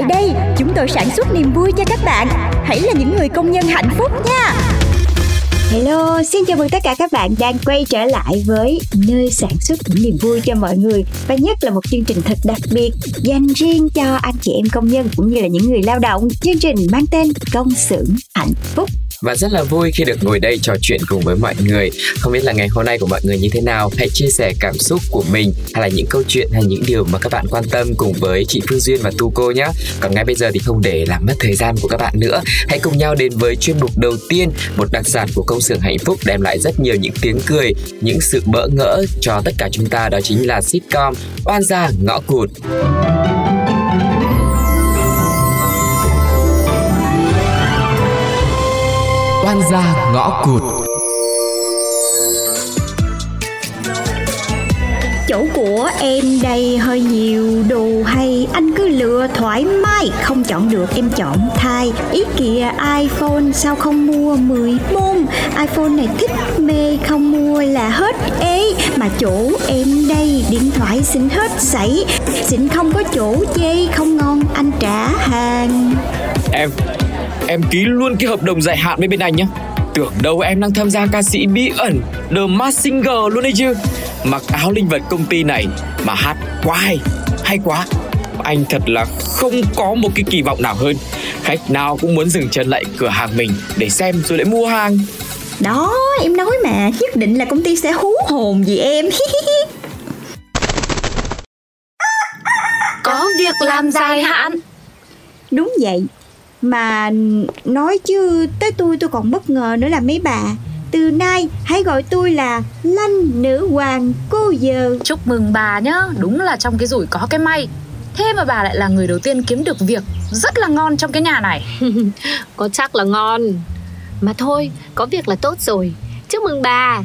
Tại đây, chúng tôi sản xuất niềm vui cho các bạn. Hãy là những người công nhân hạnh phúc nha. Hello, xin chào mừng tất cả các bạn đang quay trở lại với nơi sản xuất những niềm vui cho mọi người và nhất là một chương trình thật đặc biệt dành riêng cho anh chị em công nhân cũng như là những người lao động. Chương trình mang tên Công xưởng hạnh phúc và rất là vui khi được ngồi đây trò chuyện cùng với mọi người. Không biết là ngày hôm nay của mọi người như thế nào? Hãy chia sẻ cảm xúc của mình hay là những câu chuyện hay những điều mà các bạn quan tâm cùng với chị Phương Duyên và Tu cô nhé. Còn ngay bây giờ thì không để làm mất thời gian của các bạn nữa, hãy cùng nhau đến với chuyên mục đầu tiên, một đặc sản của công xưởng hạnh phúc đem lại rất nhiều những tiếng cười, những sự bỡ ngỡ cho tất cả chúng ta đó chính là sitcom Oan gia ngõ cụt. Oan gia ngõ cụt. Chỗ của em đây hơi nhiều đồ hay Anh cứ lựa thoải mái. Không chọn được em chọn thay Ý kìa iPhone sao không mua 14 iPhone này thích mê không mua là hết ế. Mà chỗ em đây điện thoại xin hết sảy. Xin không có chỗ chê không ngon anh trả hàng. Em Em ký luôn cái hợp đồng dài hạn với bên anh nhá. Tưởng đâu em đang tham gia ca sĩ bí ẩn The Masked Singer luôn đấy chứ. Mặc áo linh vật công ty này Mà hát quá hay Hay quá. Anh thật là không có một cái kỳ vọng nào hơn. Khách nào cũng muốn dừng chân lại cửa hàng mình Để xem rồi lại mua hàng. Đó em nói mà Nhất định là công ty sẽ hú hồn vì em. Có việc làm dài hạn. Đúng vậy Mà nói chứ tới tôi tôi còn bất ngờ nữa là mấy bà. Từ nay hãy gọi tôi là Lanh nữ hoàng cô giờ Chúc mừng bà nhá Đúng là trong cái rủi có cái may. Thế mà bà lại là người đầu tiên kiếm được việc Rất là ngon trong cái nhà này. Có chắc là ngon. Mà thôi, có việc là tốt rồi. Chúc mừng bà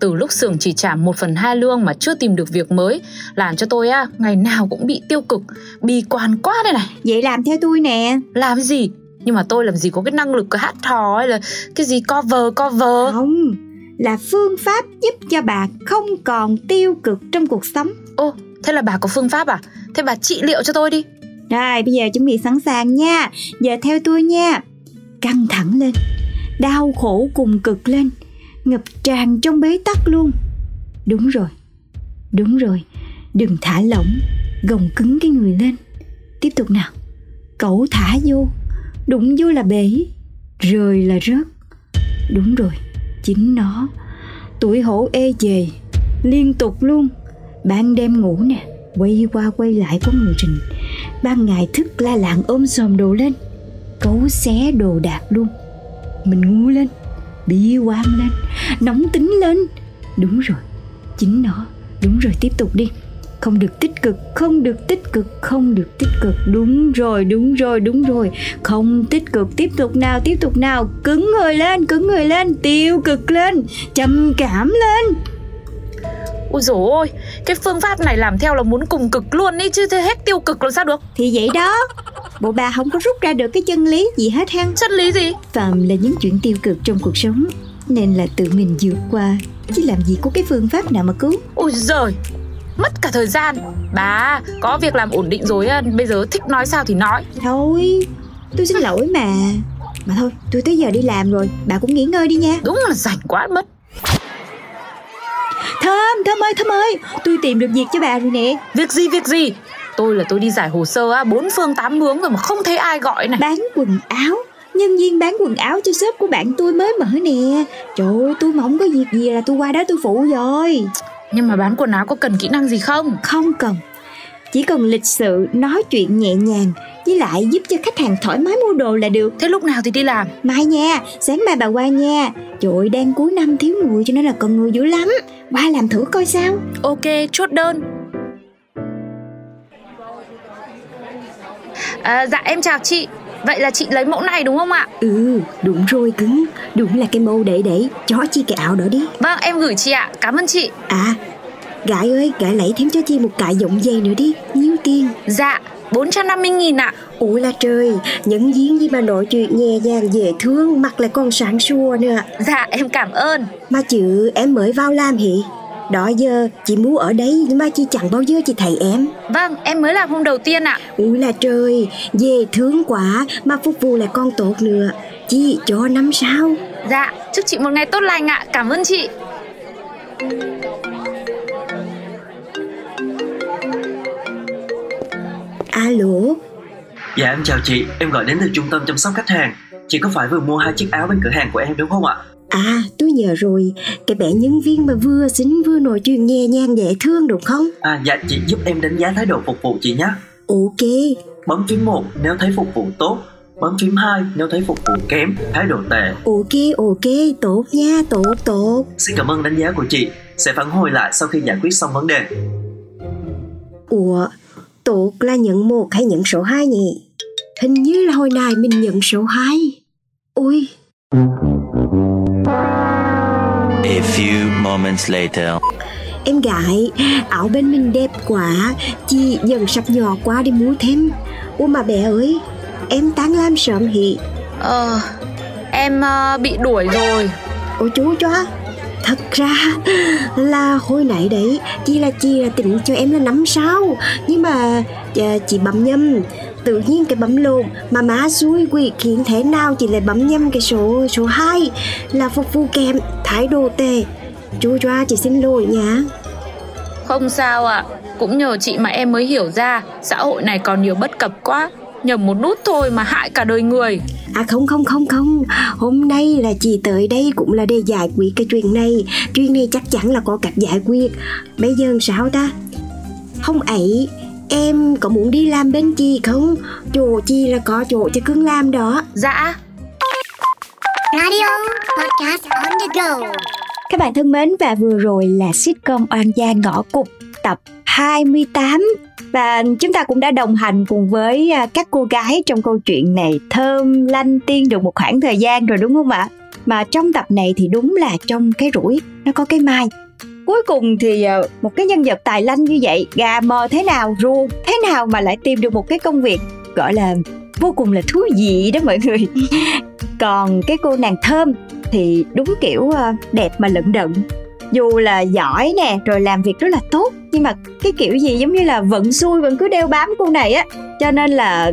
Từ lúc xưởng chỉ trả 1 phần 2 lương mà chưa tìm được việc mới Làm cho tôi á, ngày nào cũng bị tiêu cực Bi quan quá đây này. Vậy làm theo tôi nè. Làm gì? Nhưng mà tôi làm gì có cái năng lực cái hát hò hay là Cái gì cover cover? Không Là phương pháp giúp cho bà không còn tiêu cực trong cuộc sống. Ô, thế là bà có phương pháp à? Thế bà trị liệu cho tôi đi. Rồi bây giờ chuẩn bị sẵn sàng nha. Giờ theo tôi nha. Căng thẳng lên Đau khổ cùng cực lên Ngập tràn trong bế tắc luôn. Đúng rồi Đúng rồi. Đừng thả lỏng, Gồng cứng cái người lên. Tiếp tục nào. Cậu thả vô. Đụng vô là bể. Rời là rớt. Đúng rồi, Chính nó. Tuổi hổ ê về Liên tục luôn. Ban đêm ngủ nè. Quay qua quay lại có người trình Ban ngày thức la lạng ôm xòm đồ lên. Cấu xé đồ đạc luôn. Mình ngu lên. Bi quan lên. Nóng tính lên. Đúng rồi. Chính nó. Đúng rồi, tiếp tục đi. Không được tích cực, không được tích cực, không được tích cực. Đúng rồi đúng rồi đúng rồi. Không tích cực, tiếp tục nào, tiếp tục nào. Cứng người lên, cứng người lên, tiêu cực lên, trầm cảm lên. Ui dồi ôi, cái phương pháp này làm theo là muốn cùng cực luôn ấy chứ thế hết tiêu cực là sao được? Thì vậy đó bộ bà không có rút ra được cái chân lý gì hết ha Chân lý gì? Phàm là những chuyện tiêu cực trong cuộc sống nên là tự mình vượt qua chứ làm gì có cái phương pháp nào mà cứu. Ui giời, mất cả thời gian. Bà có việc làm ổn định rồi bây giờ thích nói sao thì nói. Thôi tôi xin lỗi mà. Mà thôi tôi tới giờ đi làm rồi bà cũng nghỉ ngơi đi nha. Đúng là rảnh quá mất thơm thơm ơi thơm ơi. Tôi tìm được việc cho bà rồi nè. Việc gì việc gì? Tôi là tôi đi giải hồ sơ á, bốn phương tám hướng rồi mà không thấy ai gọi này. Bán quần áo. Nhân viên bán quần áo cho shop của bạn tôi mới mở nè. Trời ơi tôi mà không có việc gì là tôi qua đó tôi phụ rồi. Nhưng mà bán quần áo có cần kỹ năng gì không? Không cần Chỉ cần lịch sự nói chuyện nhẹ nhàng Với lại giúp cho khách hàng thoải mái mua đồ là được Thế lúc nào thì đi làm? Mai nha, sáng mai bà qua nha Trời ơi, đang cuối năm thiếu người cho nên là cần người dữ lắm Qua làm thử coi sao Ok, chốt đơn. À, dạ em chào chị. Vậy là chị lấy mẫu này đúng không ạ? Ừ, đúng rồi cứng Đúng là cái mẫu để để cho chi cái áo đó đi Vâng, em gửi chị ạ. Cảm ơn chị. À, gái ơi, gái lấy thêm cho chi một cài rộng dày nữa đi Nhiêu tiền Dạ, 450 nghìn ạ. Ủa là trời, nhân viên gì mà nói chuyện nhẹ nhàng dễ thương Mặt lại còn sáng sủa nữa Dạ, em cảm ơn. Mà chứ em mới vào làm hỉ Đó giờ chị mua ở nhưng mà chị chẳng bao giờ chị thấy em Vâng, em mới làm hôm đầu tiên ạ. Ui là trời, dễ thương quá mà phục vụ lại còn tốt nữa Chị cho năm sao Dạ, chúc chị một ngày tốt lành ạ. Cảm ơn chị. Alo, Dạ em chào chị, em gọi đến từ trung tâm chăm sóc khách hàng. Chị có phải vừa mua hai chiếc áo bên cửa hàng của em đúng không ạ? à tôi nhớ rồi. Cái bé nhân viên mà vừa xinh vừa nói chuyện nhẹ nhàng dễ thương đúng không? À dạ chị giúp em đánh giá thái độ phục vụ chị nhé. Ok, Bấm phím 1 nếu thấy phục vụ tốt. Bấm phím 2 nếu thấy phục vụ kém, thái độ tệ. Ok, ok, tốt nha, tốt, tốt. Xin cảm ơn đánh giá của chị. Sẽ phản hồi lại sau khi giải quyết xong vấn đề. Ủa, tốt là nhận một hay nhận số 2 nhỉ? Hình như là hồi này mình nhận số 2 Ui, A few moments later. em gái, áo bên mình đẹp quá Chị dần sắp nhỏ quá đi mua thêm Ủa mà bé ơi, em tán làm sớm hị Ờ, em ờ, bị đuổi rồi. Ôi chú cho Thật ra là hồi nãy đấy, Chị là chị là tính cho em là năm sao Nhưng mà ờ, chị bấm nhầm. Tự nhiên cái bấm lộn, Mà má xui quỷ khiến thế nào Chị lại bấm nhầm cái số số 2 Là phục vụ kém thái độ tệ. Chú cho chị xin lỗi nha Không sao ạ. Cũng nhờ chị mà em mới hiểu ra, xã hội này còn nhiều bất cập quá. Nhầm một nút thôi mà hại cả đời người. À không không không không. Hôm nay là chị tới đây cũng là để giải quyết cái chuyện này. Chuyện này chắc chắn là có cách giải quyết. Bây giờ sao ta? Không ấy Em có muốn đi làm bên chị không? Chỗ chị là có chỗ cho cưng làm đó. Dạ, Radio podcast on the go. Các bạn thân mến và vừa rồi là sitcom Oan gia ngõ cụt tập 28 và chúng ta cũng đã đồng hành cùng với à, các cô gái trong câu chuyện này thơm, lanh tiên được một khoảng thời gian rồi, đúng không ạ? Mà trong tập này thì đúng là trong cái rủi, nó có cái mai. Cuối cùng thì à, một cái nhân vật tài lanh như vậy, gà mờ thế nào ru thế nào mà lại tìm được một cái công việc, gọi là, vô cùng là thú vị đó mọi người. Còn cái cô nàng thơm thì đúng kiểu à, đẹp mà lận đận dù là giỏi nè, rồi làm việc rất là tốt, nhưng mà cái kiểu gì giống như là vận xui, vẫn cứ đeo bám cô này á. Cho nên là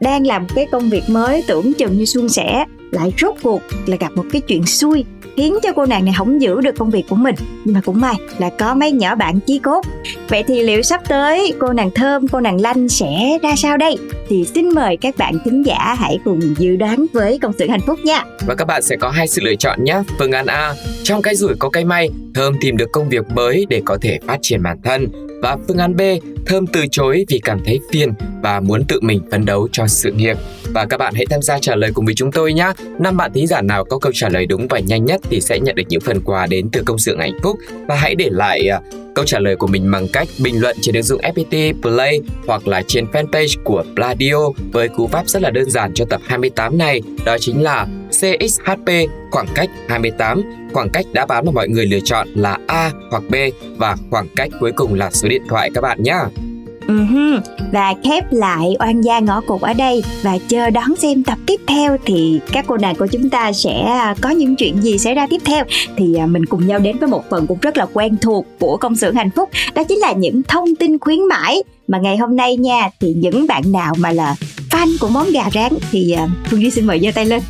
đang làm cái công việc mới, tưởng chừng như suôn sẻ lại rốt cuộc là gặp một cái chuyện xui khiến cho cô nàng này không giữ được công việc của mình nhưng mà cũng may là có mấy nhỏ bạn chí cốt vậy thì liệu sắp tới cô nàng thơm cô nàng lanh sẽ ra sao đây thì xin mời các bạn thính giả hãy cùng dự đoán với công sự hạnh phúc nha Và các bạn sẽ có hai sự lựa chọn nhé. Phương án A, trong cái rủi có cái may, Thơm tìm được công việc mới để có thể phát triển bản thân. Và phương án B, Thơm từ chối vì cảm thấy phiền và muốn tự mình phấn đấu cho sự nghiệp. Và các bạn hãy tham gia trả lời cùng với chúng tôi nhé. Năm bạn thính giả nào có câu trả lời đúng và nhanh nhất thì sẽ nhận được những phần quà đến từ công sự hạnh phúc. Và hãy để lại à, câu trả lời của mình bằng cách bình luận trên ứng dụng FPT Play hoặc là trên fanpage của Pladio với cú pháp rất là đơn giản cho tập 28 này, đó chính là CXHP khoảng cách 28. Khoảng cách đã bán mà mọi người lựa chọn là A hoặc B và khoảng cách cuối cùng là số điện thoại các bạn nhé. Uh-huh. Và khép lại oan gia ngõ cụt ở đây. Và chờ đón xem tập tiếp theo thì các cô nàng của chúng ta sẽ à, có những chuyện gì xảy ra tiếp theo. Thì à, mình cùng nhau đến với một phần cũng rất là quen thuộc của công xưởng hạnh phúc. Đó chính là những thông tin khuyến mãi. Mà ngày hôm nay nha, thì những bạn nào mà là fan của món gà rán thì à, Phương Duy xin mời giơ tay lên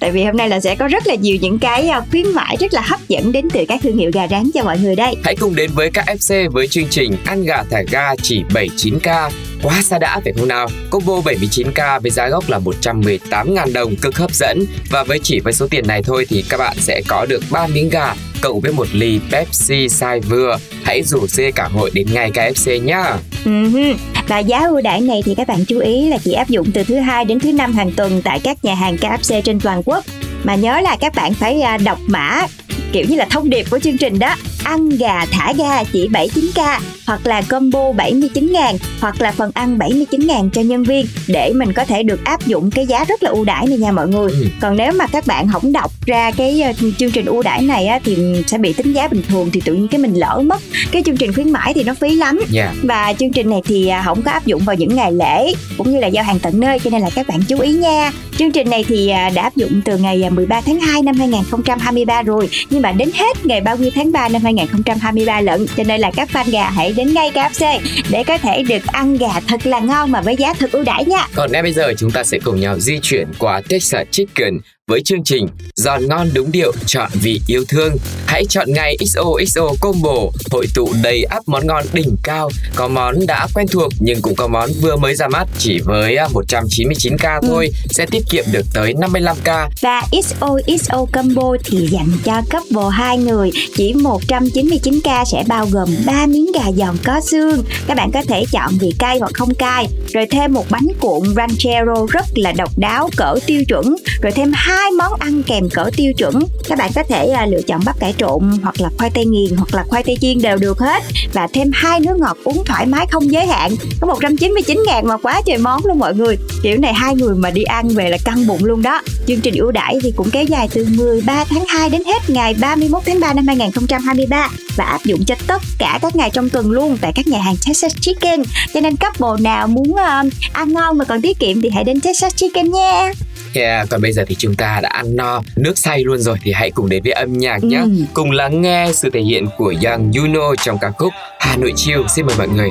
tại vì hôm nay là sẽ có rất là nhiều những cái à, khuyến mãi rất là hấp dẫn đến từ các thương hiệu gà rán cho mọi người đây. Hãy cùng đến với KFC với chương trình ăn gà thả ga chỉ 79k quá xa đã phải không nào? Combo 79k với giá gốc là 118.000 đồng, cực hấp dẫn. Và với chỉ với số tiền này thôi thì các bạn sẽ có được 3 miếng gà cộng với một ly Pepsi size vừa. Hãy rủ dê cả hội đến ngay KFC nhá. Uh-huh. Và giá ưu đãi này thì các bạn chú ý là chỉ áp dụng từ thứ hai đến thứ năm hàng tuần tại các nhà hàng KFC trên toàn quốc. Mà nhớ là các bạn phải à, đọc mã, kiểu như là thông điệp của chương trình đó ăn gà thả ga chỉ 79k hoặc là combo 79 ngàn hoặc là phần ăn 79 ngàn cho nhân viên để mình có thể được áp dụng cái giá rất là ưu đãi này nha mọi người Ừ. còn nếu mà các bạn không đọc ra cái ờ, chương trình ưu đãi này á, thì sẽ bị tính giá bình thường thì tự nhiên cái mình lỡ mất cái chương trình khuyến mãi thì nó phí lắm Dạ. và chương trình này thì à, không có áp dụng vào những ngày lễ cũng như là giao hàng tận nơi cho nên là các bạn chú ý nha. Chương trình này thì à, đã áp dụng từ ngày à, 13 tháng 2 năm 2023 rồi nhưng mà đến hết ngày 30 tháng 3 năm 2023 lận cho nên là các fan gà hãy đến ngay KFC để có thể được ăn gà thật là ngon mà với giá thật ưu đãi nha. Còn ngay bây giờ chúng ta sẽ cùng nhau di chuyển qua Texas Chicken với chương trình Giòn ngon đúng điệu chọn vì yêu thương. Hãy chọn ngay XOXO Combo hội tụ đầy ắp món ngon đỉnh cao. Có món đã quen thuộc nhưng cũng có món vừa mới ra mắt chỉ với à, 199k thôi sẽ tiết kiệm được tới 55k. Và XOXO combo thì dành cho couple hai người chỉ 199k sẽ bao gồm 3 miếng gà giòn có xương. Các bạn có thể chọn vị cay hoặc không cay, rồi thêm một bánh cuộn ranchero rất là độc đáo cỡ tiêu chuẩn, rồi thêm hai hai món ăn kèm cỡ tiêu chuẩn. Các bạn có thể à, lựa chọn bắp cải trộn hoặc là khoai tây nghiền hoặc là khoai tây chiên đều được hết và thêm hai nước ngọt uống thoải mái không giới hạn. Có 199 ngàn mà quá trời món luôn mọi người. Kiểu này hai người mà đi ăn về là căng bụng luôn đó. Chương trình ưu đãi thì cũng kéo dài từ 13 tháng 2 đến hết ngày 31 tháng 3 năm 2023 và áp dụng cho tất cả các ngày trong tuần luôn tại các nhà hàng Texas Chicken. Cho nên couple nào muốn ờ, ăn ngon mà còn tiết kiệm thì hãy đến Texas Chicken nha. Yeah, còn bây giờ thì chúng ta đã ăn no, nước say luôn rồi thì hãy cùng đến với âm nhạc nhé. Ừ. Cùng lắng nghe sự thể hiện của Young Yuno trong ca khúc Hà Nội Chill. Xin mời mọi người.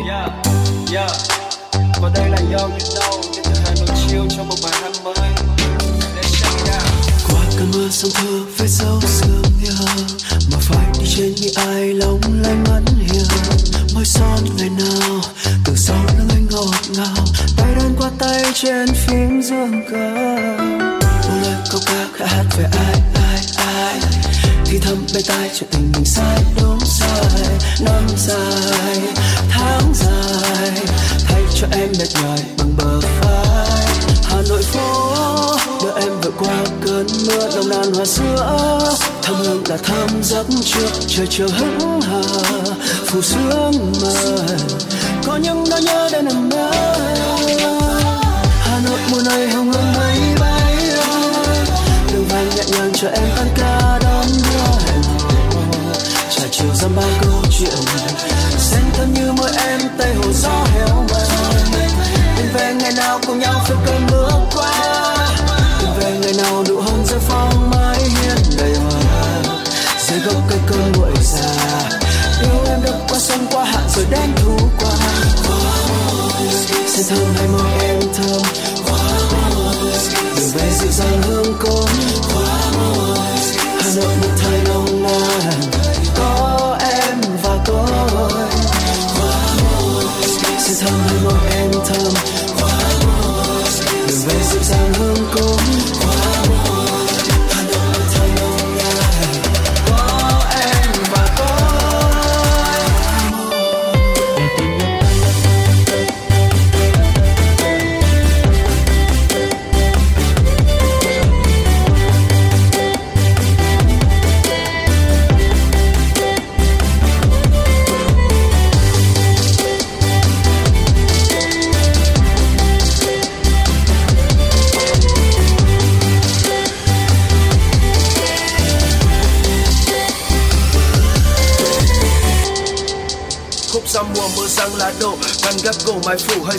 Yeah, Và đây là Young You Know đến từ Hà Nội Chill trong một bài hát mới Let's check it out Qua cơn mưa sông thơ vết dấu sương nhớ Mà phải trên như ai lòng lanh mắt hiền, Môi son ngày nào từ sau lưng anh ngọt ngào Tay đơn qua tay trên phím dương cầm. Một lời câu ca khẽ hát về ai ai ai, thì thầm bên tai chuyện tình mình sai, đúng sai, năm dài tháng dài thay cho em mệt nhoài bằng bờ vai hà nội phố em vượt qua cơn mưa đông nàn hoa sữa thơm hương là thơm giấc trước, trời chiều hững hờ. Phù sương mờ, có những nỗi nhớ đã nằm mơ.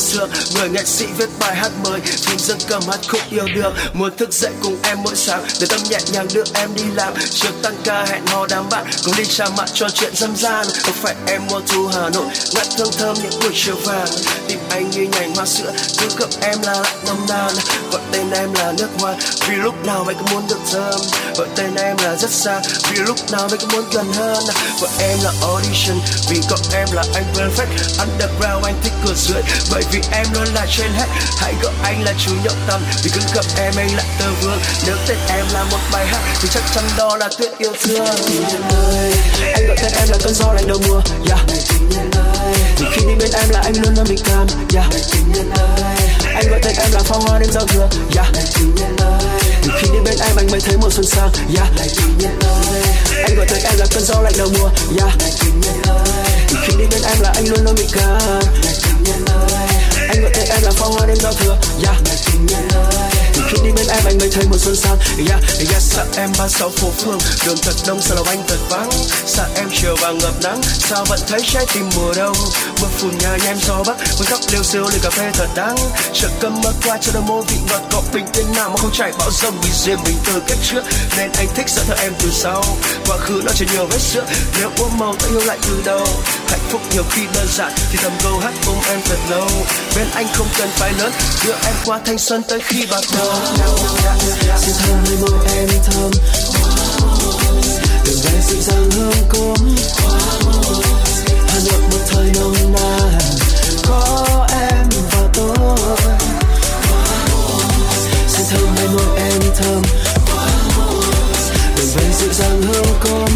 Xưa. Người nghệ sĩ viết bài hát mới, phim dân cầm hát khúc yêu đương. Muốn thức dậy cùng em mỗi sáng, để tâm nhẹ nhàng đưa em đi làm. Trước tăng ca hẹn hò đám bạn, cùng đi trà mặn trò chuyện dâm gian. Không phải em mua thu hà nội, ngắt hương thơm những buổi chiều vàng anh như nhành hoa sữa. Cứ gặp em là lạnh nồng nàn gọi tên em là nước hoa. Vì lúc nào anh cũng muốn được thơm. Gọi tên em là rất xa. Vì lúc nào anh cũng muốn gần hơn gọi em là audition. Vì có em là anh perfect. Underground anh thích cửa dưới bởi vì em luôn là trên hết. Hãy gọi anh là chủ nhậu tâm vì cứ gặp em anh lại tơ vương. Nếu tên em là một bài hát, thì chắc chắn đó là tuyết yêu thương. Anh gọi tên em là cơn gió lạnh đầu mùa. Yeah. vì khi đi bên em là anh luôn luôn bình cảm yeah. anh gọi tên em là pháo hoa đêm giao thừa yeah. Từ khi đi bên em anh mới thấy mùa xuân sang yeah. anh gọi tên em là cơn gió lạnh đầu mùa yeah. Từ khi đi bên em là anh luôn luôn bị calm anh gọi tên em là pháo hoa đêm giao thừa yeah. Khi đi bên em anh mới thấy mùa xuân sang yeah, yeah, Sợ em ba sáu phố phương Đường thật đông sao lòng anh thật vắng Sợ em chiều vàng ngập nắng Sao vẫn thấy trái tim mùa đông Mưa phùn nhà em gió bắc Với tóc liêu siêu ly cà phê thật đắng Chợt cơm mơ qua cho đôi môi vị ngọt cọ bình tên nào mà không chảy bão rông Vì riêng mình từ cách trước. Nên anh thích sợ theo em từ sau. Quá khứ nó chỉ nhiều vết sữa Nếu uống màu ta yêu lại từ đầu. Hạnh phúc nhiều khi đơn giản, Thì thầm câu hát ôm em thật lâu. Bên anh không cần phải lớn, Đưa em qua thanh xuân tới khi bạc đầu. Xin thơm môi em thơm. Đường về dịu dàng hương cốm Hà một thời nồng nàn. Có em và tôi. Xin thơm nơi môi em thơm. Đường về dịu dàng hương cốm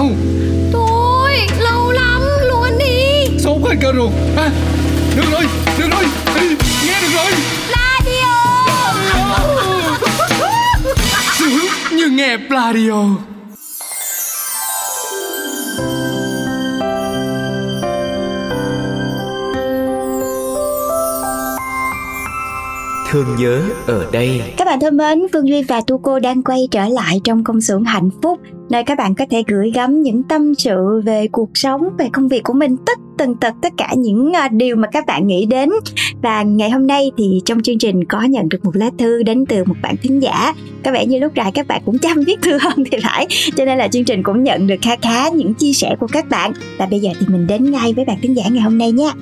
nào Thôi lâu lắm luôn đi Sốt hết cơ ruột à, Được rồi Được rồi. Ê, Nghe được rồi. Radio. Sướng như nghe Pladio Thương nhớ ở đây Các bạn thân mến, Phương Duy và Tu Cô đang quay trở lại trong công xưởng hạnh phúc nơi các bạn có thể gửi gắm những tâm sự về cuộc sống, về công việc của mình, tất tần tật tất cả những à, điều mà các bạn nghĩ đến. Và ngày hôm nay thì trong chương trình có nhận được một lá thư đến từ một bạn thính giả. Có vẻ như lúc này các bạn cũng chăm viết thư hơn thì phải. Cho nên là chương trình cũng nhận được khá khá những chia sẻ của các bạn. Và bây giờ thì mình đến ngay với bạn thính giả ngày hôm nay nhé.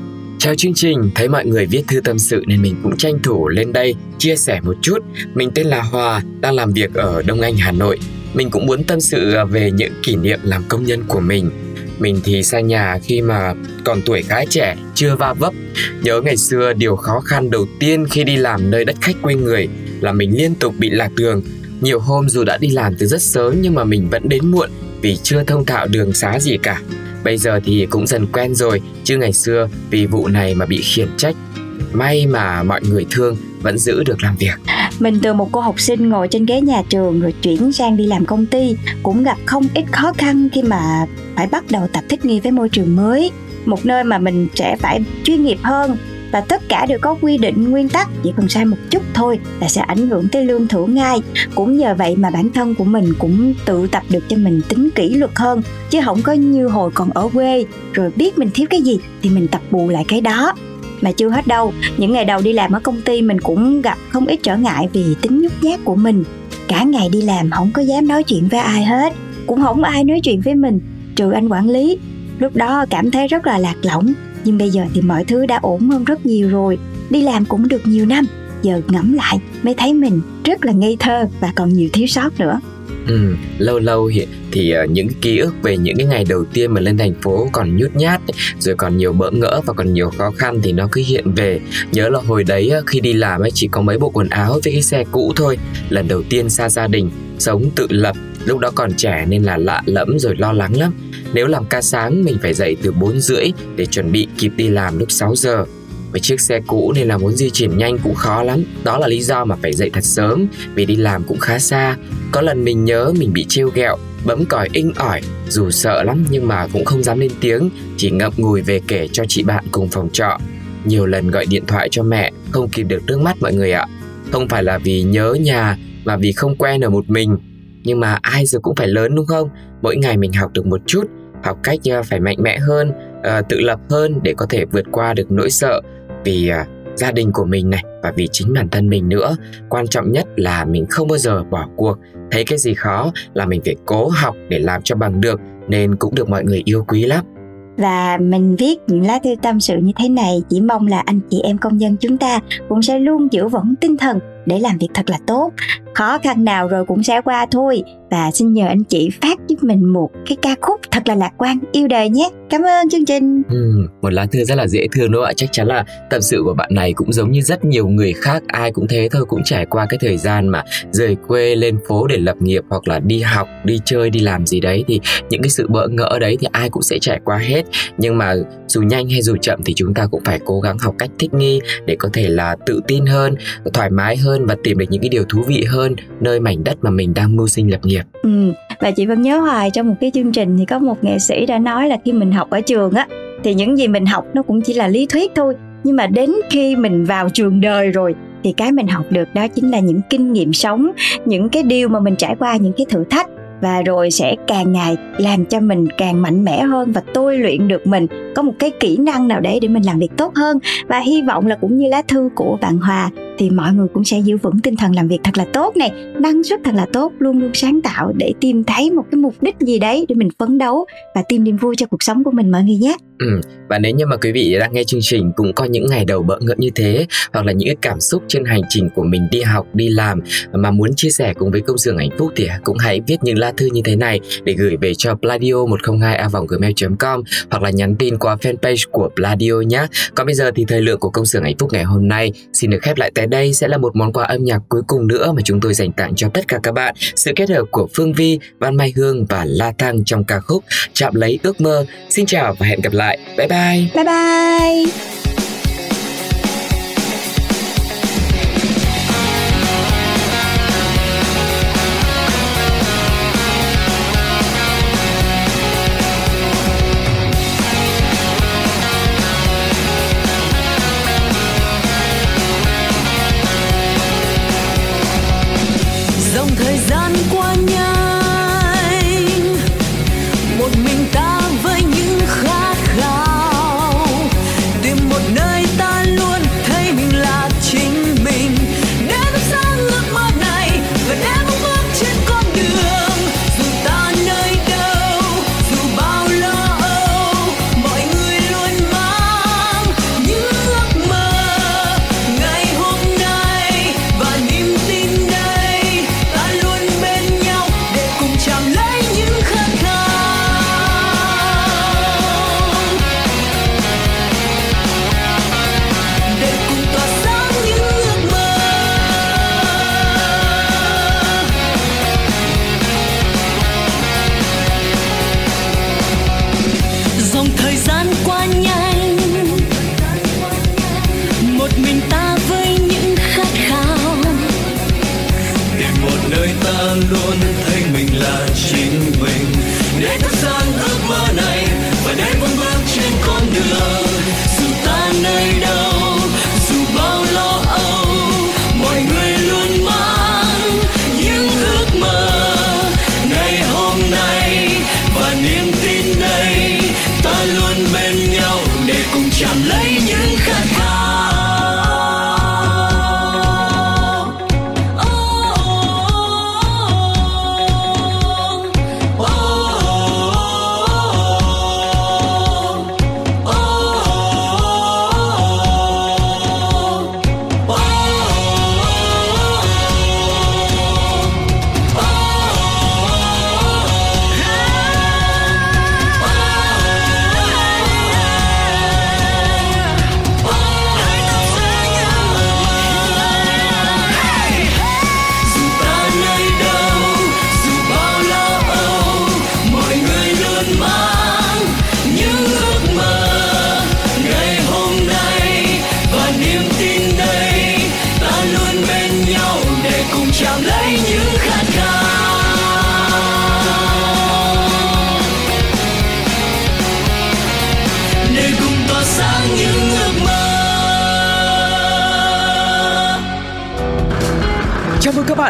Chào chương trình, thấy mọi người viết thư tâm sự nên mình cũng tranh thủ lên đây chia sẻ một chút. Mình tên là Hòa, đang làm việc ở Đông Anh, Hà Nội. Mình cũng muốn tâm sự về những kỷ niệm làm công nhân của mình. Mình thì xa nhà khi mà còn tuổi khá trẻ, chưa va vấp. Nhớ ngày xưa điều khó khăn đầu tiên khi đi làm nơi đất khách quê người là mình liên tục bị lạc đường. Nhiều hôm dù đã đi làm từ rất sớm nhưng mà mình vẫn đến muộn vì chưa thông thạo đường xá gì cả. Bây giờ thì cũng dần quen rồi, chứ ngày xưa vì vụ này mà bị khiển trách. May mà mọi người thương vẫn giữ được làm việc. Mình từ một cô học sinh ngồi trên ghế nhà trường rồi chuyển sang đi làm công ty cũng gặp không ít khó khăn khi mà phải bắt đầu tập thích nghi với môi trường mới. Một nơi mà mình sẽ phải chuyên nghiệp hơn và tất cả đều có quy định, nguyên tắc, chỉ cần sai một chút thôi là sẽ ảnh hưởng tới lương thưởng ngay. Cũng nhờ vậy mà bản thân của mình cũng tự tập được cho mình tính kỷ luật hơn, chứ không có như hồi còn ở quê. Rồi biết mình thiếu cái gì thì mình tập bù lại cái đó. Mà chưa hết đâu, những ngày đầu đi làm ở công ty mình cũng gặp không ít trở ngại vì tính nhút nhát của mình. Cả ngày đi làm không có dám nói chuyện với ai hết, cũng không ai nói chuyện với mình, trừ anh quản lý. Lúc đó cảm thấy rất là lạc lõng nhưng bây giờ thì mọi thứ đã ổn hơn rất nhiều rồi. Đi làm cũng được nhiều năm. Giờ ngẫm lại, mới thấy mình rất là ngây thơ và còn nhiều thiếu sót nữa. Ừ, lâu lâu hiện thì uh, những ký ức về những cái ngày đầu tiên mà lên thành phố còn nhút nhát rồi còn nhiều bỡ ngỡ và còn nhiều khó khăn thì nó cứ hiện về. Nhớ là hồi đấy ờ, khi đi làm ấy chỉ có mấy bộ quần áo với cái xe cũ thôi. Lần đầu tiên xa gia đình sống tự lập lúc đó còn trẻ nên là lạ lẫm rồi lo lắng lắm. Nếu làm ca sáng mình phải dậy từ 4 rưỡi để chuẩn bị kịp đi làm lúc 6 giờ với chiếc xe cũ nên là muốn di chuyển nhanh cũng khó lắm đó là lý do mà phải dậy thật sớm vì đi làm cũng khá xa Có lần mình nhớ mình bị trêu ghẹo, bấm còi inh ỏi, dù sợ lắm nhưng mà cũng không dám lên tiếng, chỉ ngậm ngùi về kể cho chị bạn cùng phòng trọ. Nhiều lần gọi điện thoại cho mẹ, không kịp được nước mắt mọi người ạ. Không phải là vì nhớ nhà mà vì không quen ở một mình. Nhưng mà ai giờ cũng phải lớn đúng không? Mỗi ngày mình học được một chút, học cách à, phải mạnh mẽ hơn, uh, tự lập hơn để có thể vượt qua được nỗi sợ vì uh, gia đình của mình này và vì chính bản thân mình nữa quan trọng nhất là mình không bao giờ bỏ cuộc. Thấy cái gì khó là mình phải cố học để làm cho bằng được nên cũng được mọi người yêu quý lắm. Và mình viết những lá thư tâm sự như thế này chỉ mong là anh chị em công dân chúng ta cũng sẽ luôn giữ vững tinh thần để làm việc thật là tốt khó khăn nào rồi cũng sẽ qua thôi. Và xin nhờ anh chị phát giúp mình một cái ca khúc thật là lạc quan yêu đời nhé. Cảm ơn chương trình. Ừ, một lá thư rất là dễ thương đúng không ạ? Chắc chắn là tâm sự của bạn này cũng giống như rất nhiều người khác ai cũng thế thôi cũng trải qua cái thời gian mà rời quê lên phố để lập nghiệp hoặc là đi học đi chơi đi làm gì đấy thì những cái sự bỡ ngỡ đấy thì ai cũng sẽ trải qua hết. Nhưng mà dù nhanh hay dù chậm thì chúng ta cũng phải cố gắng học cách thích nghi để có thể là tự tin hơn thoải mái hơn và tìm được những cái điều thú vị hơn nơi mảnh đất mà mình đang mưu sinh lập nghiệp. Ừ và chị vẫn nhớ hoài trong một cái chương trình thì có một nghệ sĩ đã nói là khi mình học ở trường á, thì những gì mình học nó cũng chỉ là lý thuyết thôi. Nhưng mà đến khi mình vào trường đời rồi, thì cái mình học được đó chính là những kinh nghiệm sống, những cái điều mà mình trải qua, những cái thử thách. Và rồi sẽ càng ngày làm cho mình càng mạnh mẽ hơn và tôi luyện được mình, có một cái kỹ năng nào đấy để mình làm việc tốt hơn. Và hy vọng là cũng như lá thư của bạn Hòa thì mọi người cũng sẽ giữ vững tinh thần làm việc thật là tốt này năng suất thật là tốt luôn luôn sáng tạo để tìm thấy một cái mục đích gì đấy để mình phấn đấu và tìm niềm vui cho cuộc sống của mình mọi người nhé Ừ, và nếu như mà quý vị đang nghe chương trình cũng có những ngày đầu bỡ ngỡ như thế hoặc là những cái cảm xúc trên hành trình của mình đi học đi làm mà muốn chia sẻ cùng với công xưởng hạnh phúc thì cũng hãy viết những lá thư như thế này để gửi về cho pladio 102 a gmail.com hoặc là nhắn tin qua fanpage của Pladio nhé. Còn bây giờ thì thời lượng của công xưởng hạnh phúc ngày hôm nay xin được khép lại tại đây sẽ là một món quà âm nhạc cuối cùng nữa mà chúng tôi dành tặng cho tất cả các bạn. Sự kết hợp của Phương Vi, Văn Mai Hương và La Thăng trong ca khúc Chạm lấy ước mơ. Xin chào và hẹn gặp lại. Bye bye. Bye bye.